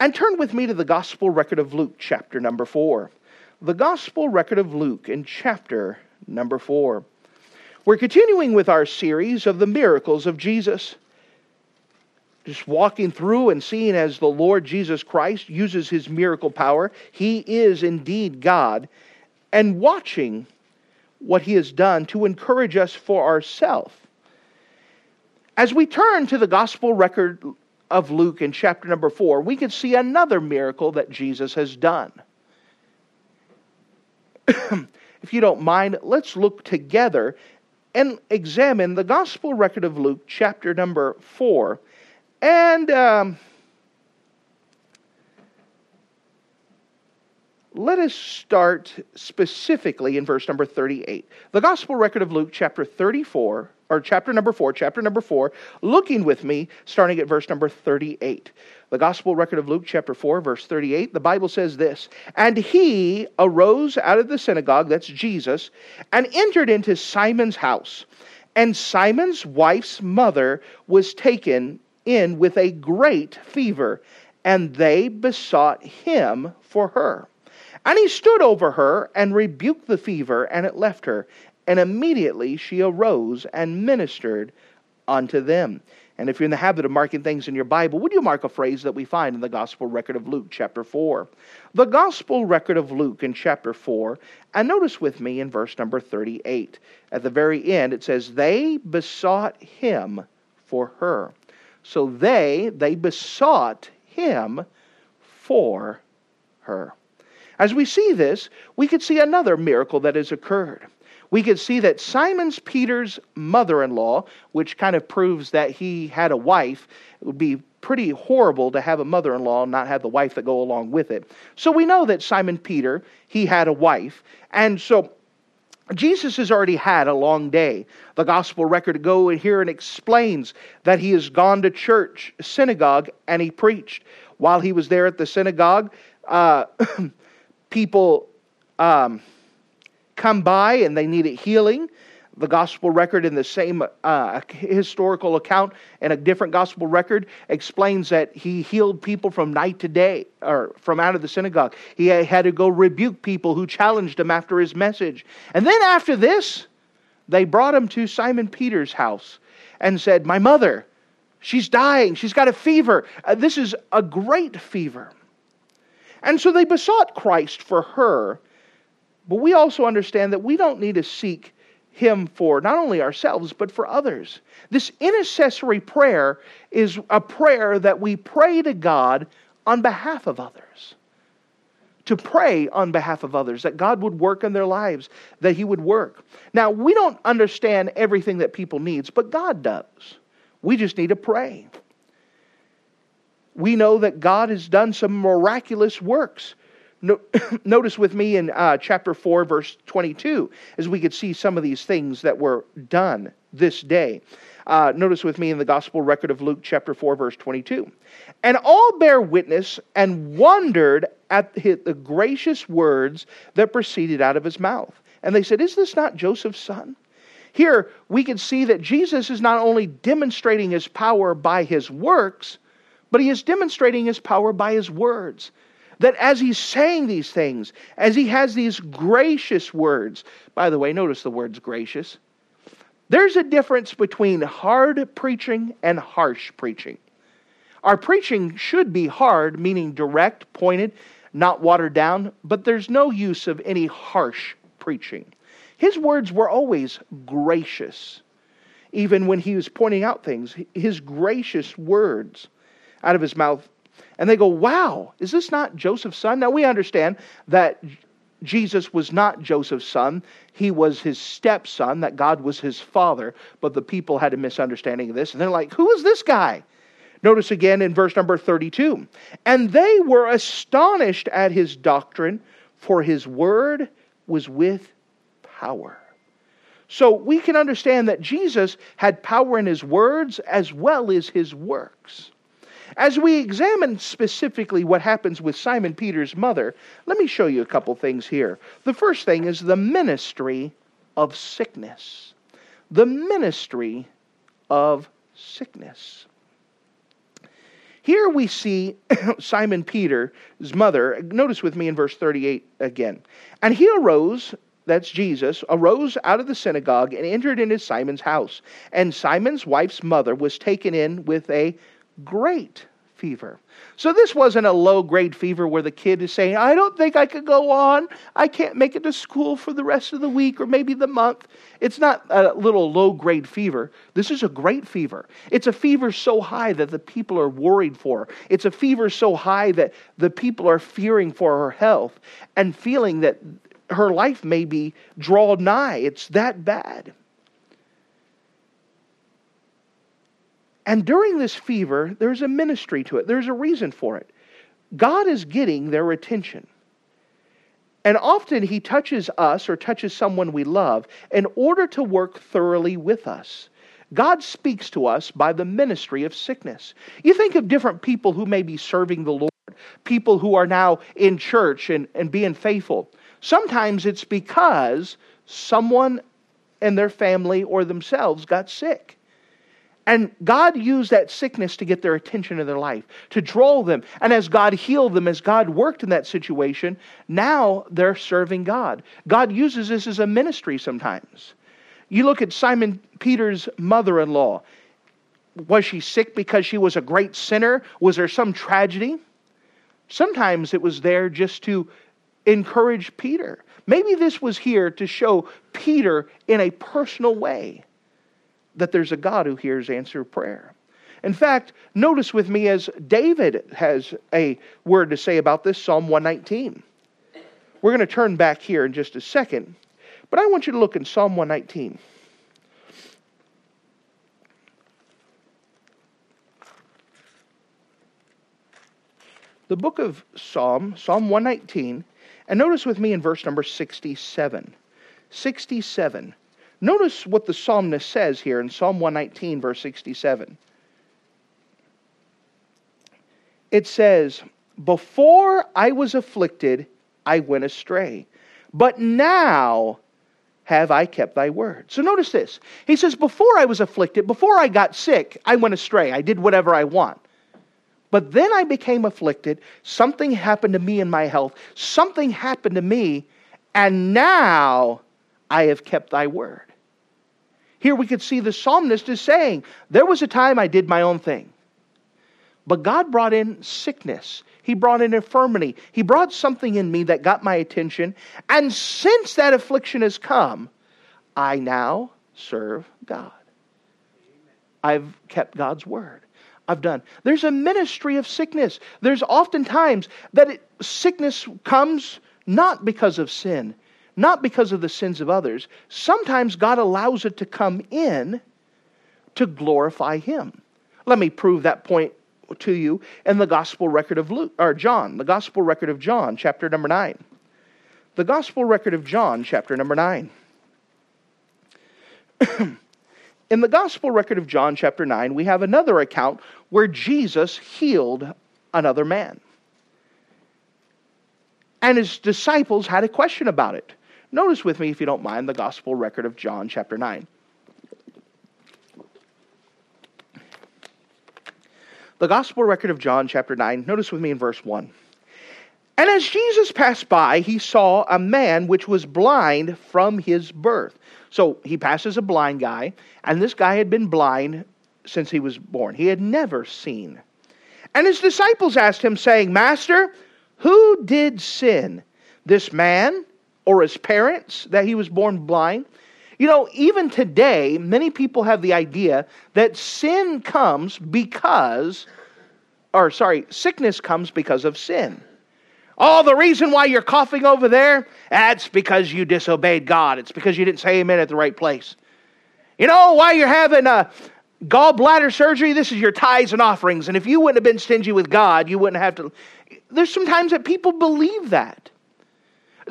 and turn with me to the Gospel record of Luke, chapter number 4. The Gospel record of Luke in chapter number 4. We're continuing with our series of the miracles of Jesus. Just walking through and seeing as the Lord Jesus Christ uses his miracle power. He is indeed God. And watching what he has done to encourage us for ourselves as we turn to the gospel record of Luke in chapter number four, we can see another miracle that Jesus has done. if you don't mind, let's look together and examine the gospel record of Luke, chapter number four. And um, let us start specifically in verse number 38. The gospel record of Luke, chapter 34, or chapter number 4, chapter number 4, looking with me, starting at verse number 38. The Gospel record of Luke, chapter 4, verse 38, the Bible says this And he arose out of the synagogue, that's Jesus, and entered into Simon's house. And Simon's wife's mother was taken in with a great fever, and they besought him for her. And he stood over her and rebuked the fever, and it left her and immediately she arose and ministered unto them. And if you're in the habit of marking things in your Bible, would you mark a phrase that we find in the Gospel record of Luke, chapter 4? The Gospel record of Luke in chapter 4, and notice with me in verse number 38. At the very end, it says, They besought him for her. So they, they besought him for her. As we see this, we could see another miracle that has occurred we could see that Simon Peter's mother in law, which kind of proves that he had a wife, it would be pretty horrible to have a mother in law and not have the wife that go along with it. So we know that Simon Peter, he had a wife. And so Jesus has already had a long day. The gospel record go in here and explains that he has gone to church, synagogue, and he preached. While he was there at the synagogue, uh, people. Um, come by and they needed healing. The gospel record in the same uh, historical account and a different gospel record explains that he healed people from night to day or from out of the synagogue. He had to go rebuke people who challenged him after his message. And then after this, they brought him to Simon Peter's house and said, My mother, she's dying. She's got a fever. Uh, this is a great fever. And so they besought Christ for her but we also understand that we don't need to seek Him for not only ourselves, but for others. This intercessory prayer is a prayer that we pray to God on behalf of others. To pray on behalf of others, that God would work in their lives, that He would work. Now, we don't understand everything that people needs, but God does. We just need to pray. We know that God has done some miraculous works no, notice with me in uh, chapter 4, verse 22, as we could see some of these things that were done this day. Uh, notice with me in the gospel record of Luke, chapter 4, verse 22. And all bear witness and wondered at the gracious words that proceeded out of his mouth. And they said, Is this not Joseph's son? Here, we can see that Jesus is not only demonstrating his power by his works, but he is demonstrating his power by his words that as he's saying these things, as he has these gracious words, by the way, notice the words gracious. There's a difference between hard preaching and harsh preaching. Our preaching should be hard, meaning direct, pointed, not watered down, but there's no use of any harsh preaching. His words were always gracious, even when he was pointing out things. His gracious words out of his mouth and they go, Wow, is this not Joseph's son? Now we understand that Jesus was not Joseph's son. He was his stepson, that God was his father. But the people had a misunderstanding of this. And they're like, Who is this guy? Notice again in verse number 32 and they were astonished at his doctrine, for his word was with power. So we can understand that Jesus had power in his words as well as his works. As we examine specifically what happens with Simon Peter's mother, let me show you a couple things here. The first thing is the ministry of sickness. The ministry of sickness. Here we see Simon Peter's mother. Notice with me in verse 38 again. And he arose, that's Jesus, arose out of the synagogue and entered into Simon's house. And Simon's wife's mother was taken in with a great fever. So this wasn't a low grade fever where the kid is saying, I don't think I could go on. I can't make it to school for the rest of the week or maybe the month. It's not a little low grade fever. This is a great fever. It's a fever so high that the people are worried for. It's a fever so high that the people are fearing for her health and feeling that her life may be drawn nigh. It's that bad. And during this fever, there's a ministry to it, there's a reason for it. God is getting their attention. And often he touches us or touches someone we love in order to work thoroughly with us. God speaks to us by the ministry of sickness. You think of different people who may be serving the Lord, people who are now in church and, and being faithful. Sometimes it's because someone and their family or themselves got sick. And God used that sickness to get their attention in their life, to draw them. And as God healed them, as God worked in that situation, now they're serving God. God uses this as a ministry sometimes. You look at Simon Peter's mother in law. Was she sick because she was a great sinner? Was there some tragedy? Sometimes it was there just to encourage Peter. Maybe this was here to show Peter in a personal way that there's a God who hears answer prayer. In fact, notice with me as David has a word to say about this, Psalm 119. We're going to turn back here in just a second, but I want you to look in Psalm 119. The book of Psalm, Psalm 119, and notice with me in verse number 67. 67. Notice what the psalmist says here in Psalm 119, verse 67. It says, Before I was afflicted, I went astray, but now have I kept thy word. So notice this. He says, Before I was afflicted, before I got sick, I went astray. I did whatever I want. But then I became afflicted. Something happened to me in my health. Something happened to me. And now I have kept thy word. Here we could see the psalmist is saying, There was a time I did my own thing. But God brought in sickness. He brought in infirmity. He brought something in me that got my attention. And since that affliction has come, I now serve God. I've kept God's word. I've done. There's a ministry of sickness. There's oftentimes that it, sickness comes not because of sin, not because of the sins of others. Sometimes God allows it to come in to glorify Him. Let me prove that point to you in the gospel record of Luke or John, the gospel record of John, chapter number 9. The gospel record of John, chapter number 9. in the gospel record of John, chapter 9, we have another account where Jesus healed another man. And his disciples had a question about it. Notice with me, if you don't mind, the gospel record of John chapter 9. The gospel record of John chapter 9, notice with me in verse 1. And as Jesus passed by, he saw a man which was blind from his birth. So he passes a blind guy, and this guy had been blind since he was born. He had never seen. And his disciples asked him, saying, Master, who did sin, this man or his parents that he was born blind. You know, even today, many people have the idea that sin comes because, or sorry, sickness comes because of sin. Oh, the reason why you're coughing over there, that's because you disobeyed God. It's because you didn't say amen at the right place. You know, why you're having a, gallbladder surgery, this is your tithes and offerings. And if you wouldn't have been stingy with God, you wouldn't have to. There's sometimes that people believe that.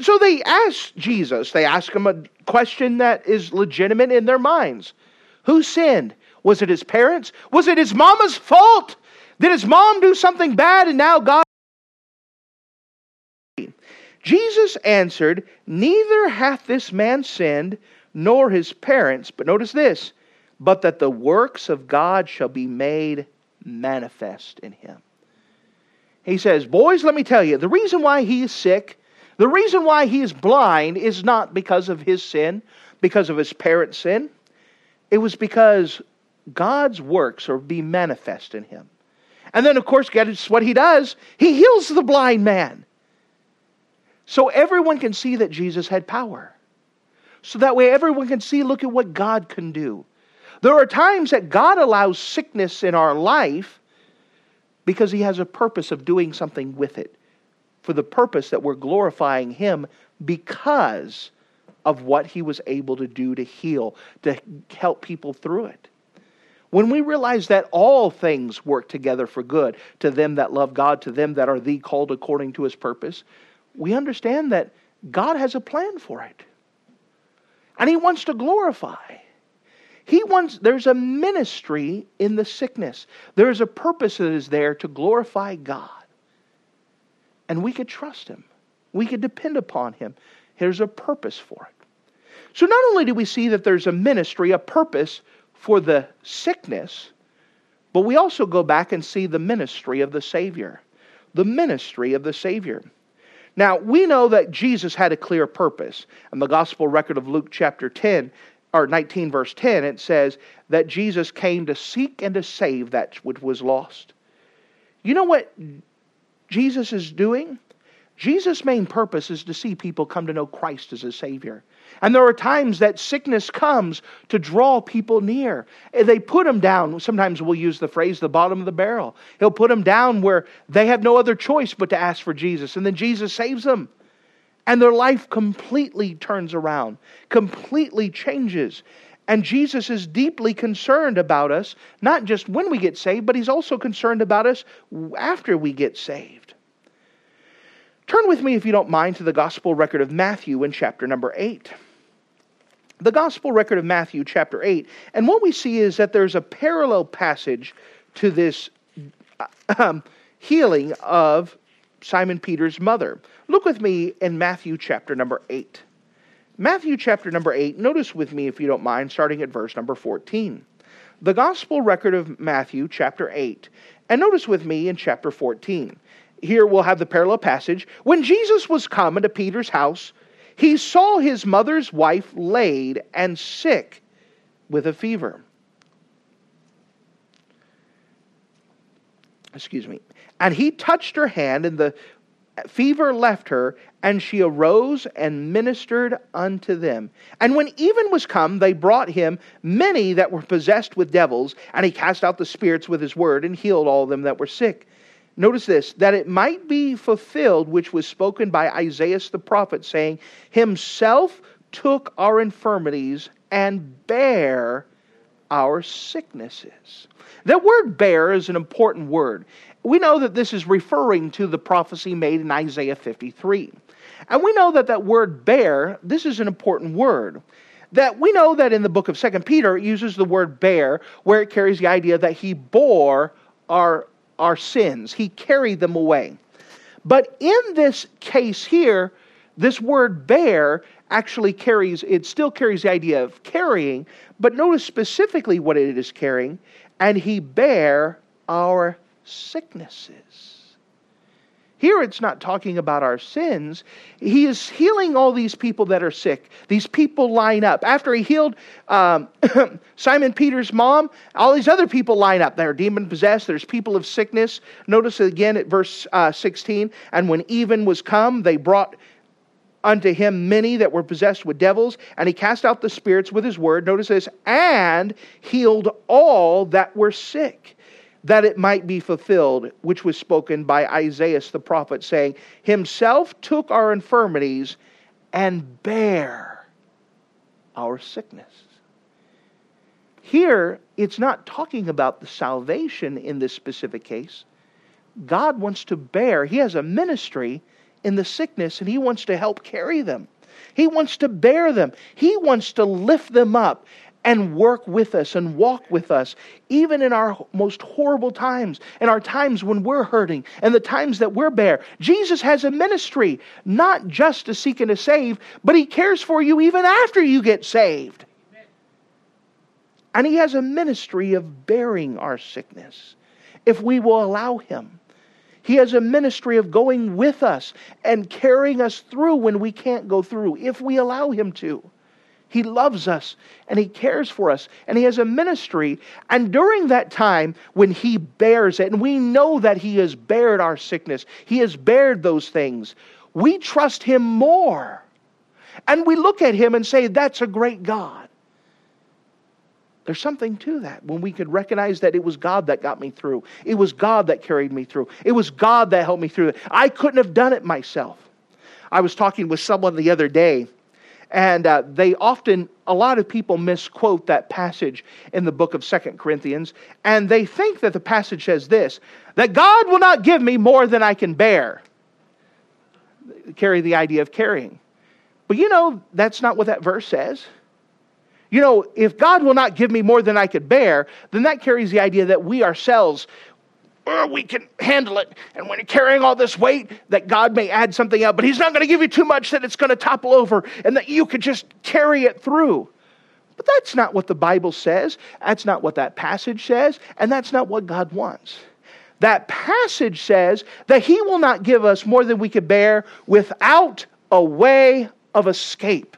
So they ask Jesus, they ask him a question that is legitimate in their minds Who sinned? Was it his parents? Was it his mama's fault? Did his mom do something bad and now God? Jesus answered, Neither hath this man sinned, nor his parents, but notice this, but that the works of God shall be made manifest in him. He says, Boys, let me tell you, the reason why he is sick, the reason why he is blind is not because of his sin, because of his parents' sin. It was because God's works are be manifest in him. And then, of course, guess what he does? He heals the blind man. So everyone can see that Jesus had power. So that way everyone can see, look at what God can do. There are times that God allows sickness in our life because He has a purpose of doing something with it. For the purpose that we're glorifying Him because of what He was able to do to heal, to help people through it. When we realize that all things work together for good to them that love God, to them that are the called according to his purpose, we understand that God has a plan for it. And he wants to glorify. He wants there's a ministry in the sickness. There is a purpose that is there to glorify God. And we could trust him. We could depend upon him. There's a purpose for it. So not only do we see that there's a ministry, a purpose for the sickness, but we also go back and see the ministry of the Savior. The ministry of the Savior. Now, we know that Jesus had a clear purpose. In the gospel record of Luke chapter 10, or 19, verse 10, it says that Jesus came to seek and to save that which was lost. You know what Jesus is doing? Jesus' main purpose is to see people come to know Christ as a Savior. And there are times that sickness comes to draw people near. They put them down. Sometimes we'll use the phrase the bottom of the barrel. He'll put them down where they have no other choice but to ask for Jesus. And then Jesus saves them. And their life completely turns around, completely changes. And Jesus is deeply concerned about us, not just when we get saved, but He's also concerned about us after we get saved. Turn with me, if you don't mind, to the Gospel record of Matthew in chapter number 8 the gospel record of Matthew, chapter 8. And what we see is that there's a parallel passage to this um, healing of Simon Peter's mother. Look with me in Matthew, chapter number 8. Matthew, chapter number 8, notice with me, if you don't mind, starting at verse number 14. The gospel record of Matthew, chapter 8. And notice with me in chapter 14. Here we'll have the parallel passage. When Jesus was come into Peter's house, he saw his mother's wife laid and sick with a fever. Excuse me. And he touched her hand, and the fever left her, and she arose and ministered unto them. And when even was come, they brought him many that were possessed with devils, and he cast out the spirits with his word, and healed all them that were sick Notice this that it might be fulfilled, which was spoken by Isaiah the prophet, saying, Himself took our infirmities and bare our sicknesses. That word bear is an important word. We know that this is referring to the prophecy made in Isaiah 53. And we know that that word bear, this is an important word. That we know that in the book of Second Peter, it uses the word bear, where it carries the idea that he bore our our sins, He carried them away. But in this case here, this word bear actually carries, it still carries the idea of carrying, but notice specifically what it is carrying, and He bare our sicknesses. Here it's not talking about our sins. He is healing all these people that are sick. These people line up. After he healed um, Simon Peter's mom, all these other people line up. They're demon possessed. There's people of sickness. Notice again at verse uh, 16. And when even was come, they brought unto him many that were possessed with devils, and he cast out the spirits with his word. Notice this, and healed all that were sick that it might be fulfilled, which was spoken by Isaiah the prophet, saying, Himself took our infirmities and bare our sickness. Here, it's not talking about the salvation in this specific case. God wants to bear, He has a ministry in the sickness, and He wants to help carry them. He wants to bear them. He wants to lift them up and work with us and walk with us, even in our most horrible times, in our times when we're hurting, and the times that we're bare. Jesus has a ministry, not just to seek and to save, but He cares for you even after you get saved. And He has a ministry of bearing our sickness if we will allow Him. He has a ministry of going with us and carrying us through when we can't go through, if we allow Him to. He loves us and He cares for us and He has a ministry. And during that time, when He bears it, and we know that He has bared our sickness, He has bared those things, we trust Him more. And we look at Him and say, That's a great God. There's something to that when we could recognize that it was God that got me through. It was God that carried me through. It was God that helped me through. I couldn't have done it myself. I was talking with someone the other day and uh, they often, a lot of people misquote that passage in the book of Second Corinthians, and they think that the passage says this that God will not give me more than I can bear. Carry the idea of carrying. But you know, that's not what that verse says. You know, if God will not give me more than I could bear, then that carries the idea that we ourselves oh, we can handle it. And when you're carrying all this weight, that God may add something out, but He's not going to give you too much that it's going to topple over and that you could just carry it through. But that's not what the Bible says. That's not what that passage says. And that's not what God wants. That passage says that He will not give us more than we could bear without a way of escape.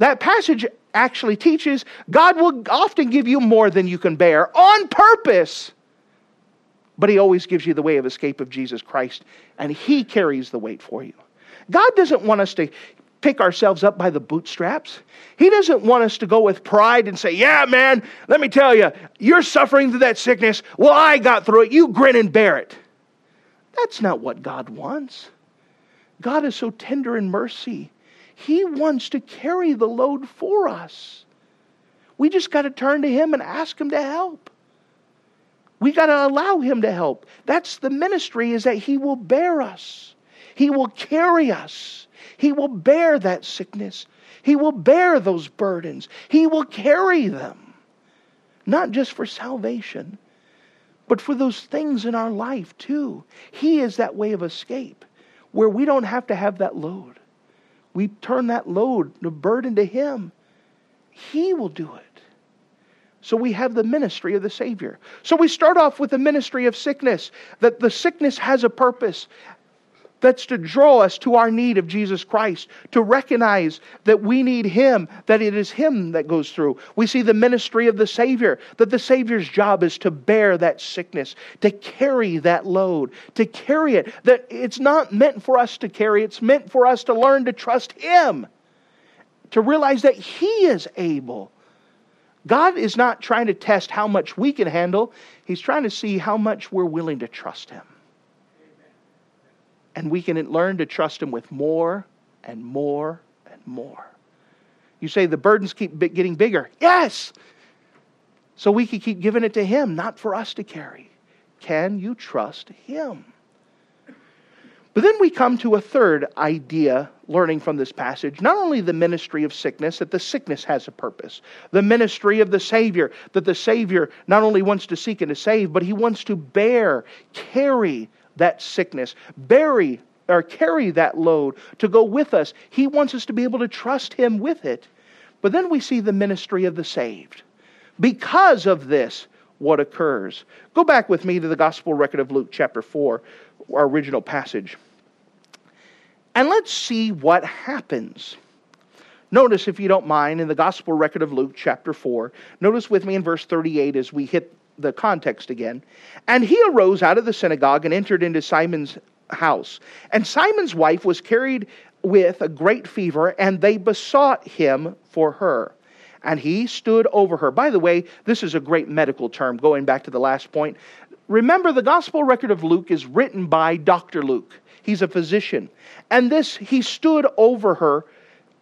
That passage actually teaches God will often give you more than you can bear on purpose but He always gives you the way of escape of Jesus Christ, and He carries the weight for you. God doesn't want us to pick ourselves up by the bootstraps. He doesn't want us to go with pride and say, Yeah, man, let me tell you, you're suffering through that sickness. Well, I got through it. You grin and bear it. That's not what God wants. God is so tender in mercy. He wants to carry the load for us. We just got to turn to Him and ask Him to help. We got to allow him to help. That's the ministry is that he will bear us. He will carry us. He will bear that sickness. He will bear those burdens. He will carry them. Not just for salvation, but for those things in our life too. He is that way of escape where we don't have to have that load. We turn that load, the burden to Him. He will do it. So we have the ministry of the Savior. So we start off with the ministry of sickness, that the sickness has a purpose. That's to draw us to our need of Jesus Christ, to recognize that we need Him, that it is Him that goes through. We see the ministry of the Savior, that the Savior's job is to bear that sickness, to carry that load, to carry it. That it's not meant for us to carry, it's meant for us to learn to trust Him, to realize that He is able God is not trying to test how much we can handle, He's trying to see how much we're willing to trust Him. And we can learn to trust Him with more and more and more. You say the burdens keep getting bigger. Yes! So we can keep giving it to Him, not for us to carry. Can you trust Him? But then we come to a third idea learning from this passage. Not only the ministry of sickness, that the sickness has a purpose, the ministry of the Savior, that the Savior not only wants to seek and to save, but he wants to bear, carry that sickness, bury or carry that load to go with us. He wants us to be able to trust him with it. But then we see the ministry of the saved. Because of this, what occurs? Go back with me to the gospel record of Luke chapter 4 our original passage. And let's see what happens. Notice, if you don't mind, in the Gospel record of Luke, chapter 4, notice with me in verse 38 as we hit the context again. And he arose out of the synagogue and entered into Simon's house. And Simon's wife was carried with a great fever, and they besought him for her. And he stood over her. By the way, this is a great medical term, going back to the last point. Remember, the gospel record of Luke is written by Dr. Luke. He's a physician. And this, he stood over her,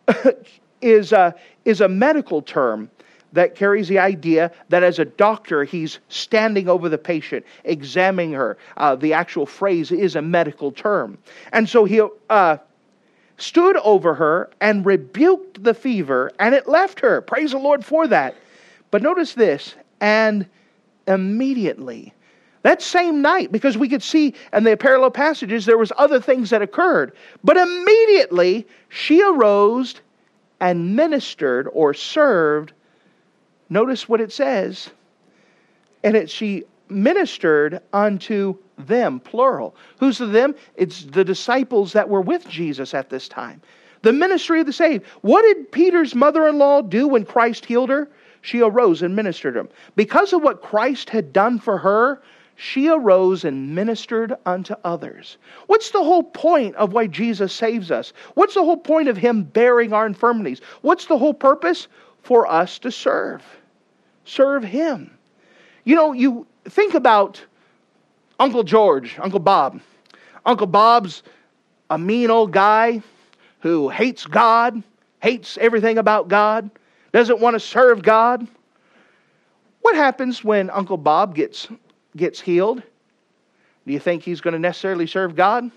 is a, is a medical term that carries the idea that as a doctor, he's standing over the patient, examining her. Uh, the actual phrase is a medical term. And so he uh, stood over her and rebuked the fever, and it left her. Praise the Lord for that. But notice this, and immediately, that same night, because we could see in the parallel passages there was other things that occurred, but immediately she arose and ministered or served Notice what it says. And it, she ministered unto them, plural. Who's the them? It's the disciples that were with Jesus at this time. The ministry of the saved. What did Peter's mother in law do when Christ healed her? She arose and ministered him. Because of what Christ had done for her, she arose and ministered unto others. What's the whole point of why Jesus saves us? What's the whole point of Him bearing our infirmities? What's the whole purpose? For us to serve serve Him. You know, you think about Uncle George, Uncle Bob. Uncle Bob's a mean old guy who hates God, hates everything about God, doesn't want to serve God. What happens when Uncle Bob gets, gets healed? Do you think he's going to necessarily serve God?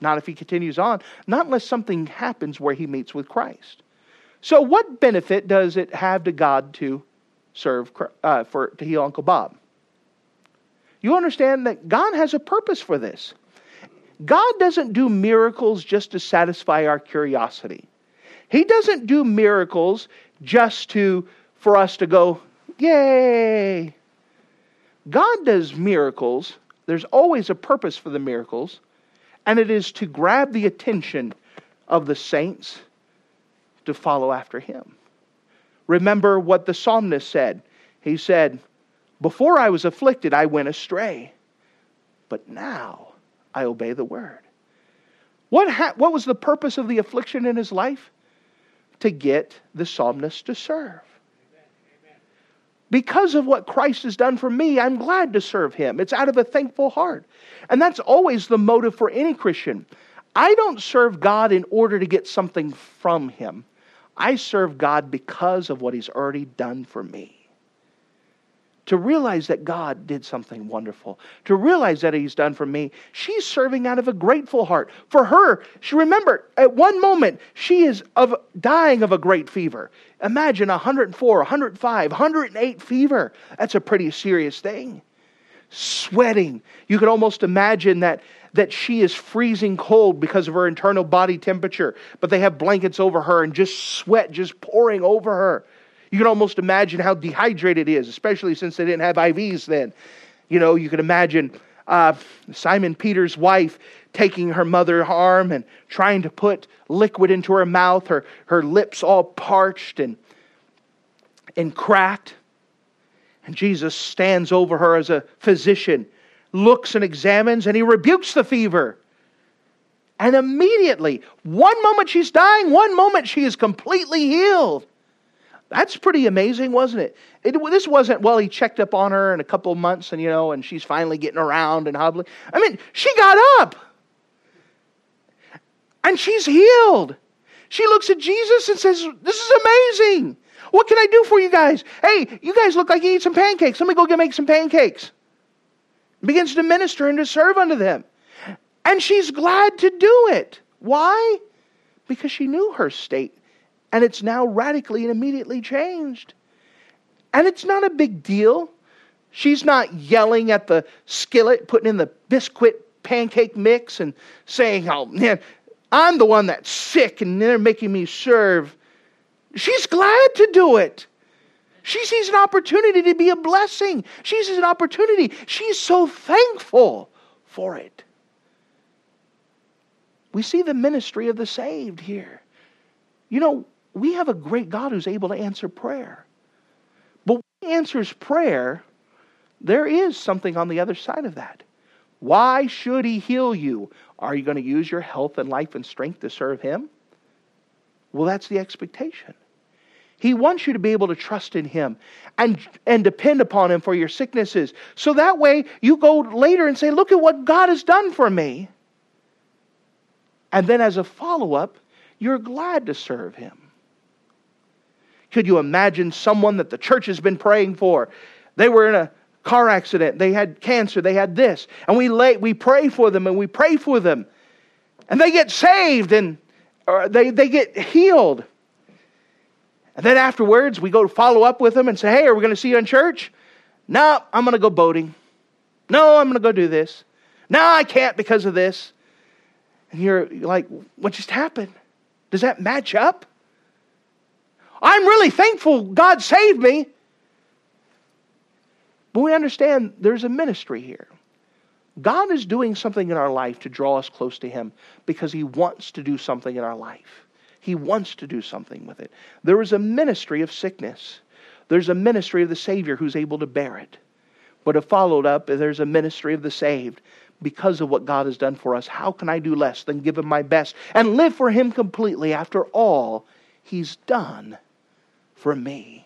Not if he continues on. Not unless something happens where he meets with Christ. So, what benefit does it have to God to serve uh, for to heal Uncle Bob. You understand that God has a purpose for this. God doesn't do miracles just to satisfy our curiosity. He doesn't do miracles just to for us to go, yay. God does miracles. There's always a purpose for the miracles, and it is to grab the attention of the saints to follow after him. Remember what the psalmist said. He said, Before I was afflicted, I went astray, but now I obey the word. What, ha- what was the purpose of the affliction in his life? To get the psalmist to serve. Because of what Christ has done for me, I'm glad to serve him. It's out of a thankful heart. And that's always the motive for any Christian. I don't serve God in order to get something from him. I serve God because of what He's already done for me. To realize that God did something wonderful, to realize that He's done for me, she's serving out of a grateful heart. For her, she remember at one moment she is of dying of a great fever. Imagine 104, 105, 108 fever. That's a pretty serious thing. Sweating. You could almost imagine that that she is freezing cold because of her internal body temperature, but they have blankets over her and just sweat just pouring over her. You can almost imagine how dehydrated it is, especially since they didn't have IVs then. You know, you can imagine uh, Simon Peter's wife taking her mother's arm and trying to put liquid into her mouth, her, her lips all parched and, and cracked. And Jesus stands over her as a physician looks and examines and he rebukes the fever. And immediately, one moment she's dying, one moment she is completely healed. That's pretty amazing, wasn't it? it? This wasn't, well, he checked up on her in a couple months and, you know, and she's finally getting around and hobbling. I mean, she got up and she's healed. She looks at Jesus and says, This is amazing. What can I do for you guys? Hey, you guys look like you need some pancakes. Let me go get make some pancakes begins to minister and to serve unto them. And she's glad to do it. Why? Because she knew her state. And it's now radically and immediately changed. And it's not a big deal. She's not yelling at the skillet, putting in the biscuit pancake mix and saying, Oh, man, I'm the one that's sick and they're making me serve. She's glad to do it. She sees an opportunity to be a blessing. She sees an opportunity. She's so thankful for it. We see the ministry of the saved here. You know, we have a great God who's able to answer prayer. But when he answers prayer, there is something on the other side of that. Why should he heal you? Are you going to use your health and life and strength to serve him? Well, that's the expectation. He wants you to be able to trust in Him and, and depend upon Him for your sicknesses. So that way you go later and say, Look at what God has done for me. And then as a follow up, you're glad to serve Him. Could you imagine someone that the church has been praying for? They were in a car accident, they had cancer, they had this, and we lay, we pray for them and we pray for them, and they get saved and they, they get healed. And then afterwards, we go to follow up with them and say, Hey, are we going to see you in church? No, I'm going to go boating. No, I'm going to go do this. No, I can't because of this. And you're like, What just happened? Does that match up? I'm really thankful God saved me. But we understand there's a ministry here. God is doing something in our life to draw us close to Him because He wants to do something in our life. He wants to do something with it. There is a ministry of sickness. There's a ministry of the Savior who's able to bear it. But if followed up, there's a ministry of the saved because of what God has done for us. How can I do less than give Him my best and live for Him completely after all He's done for me?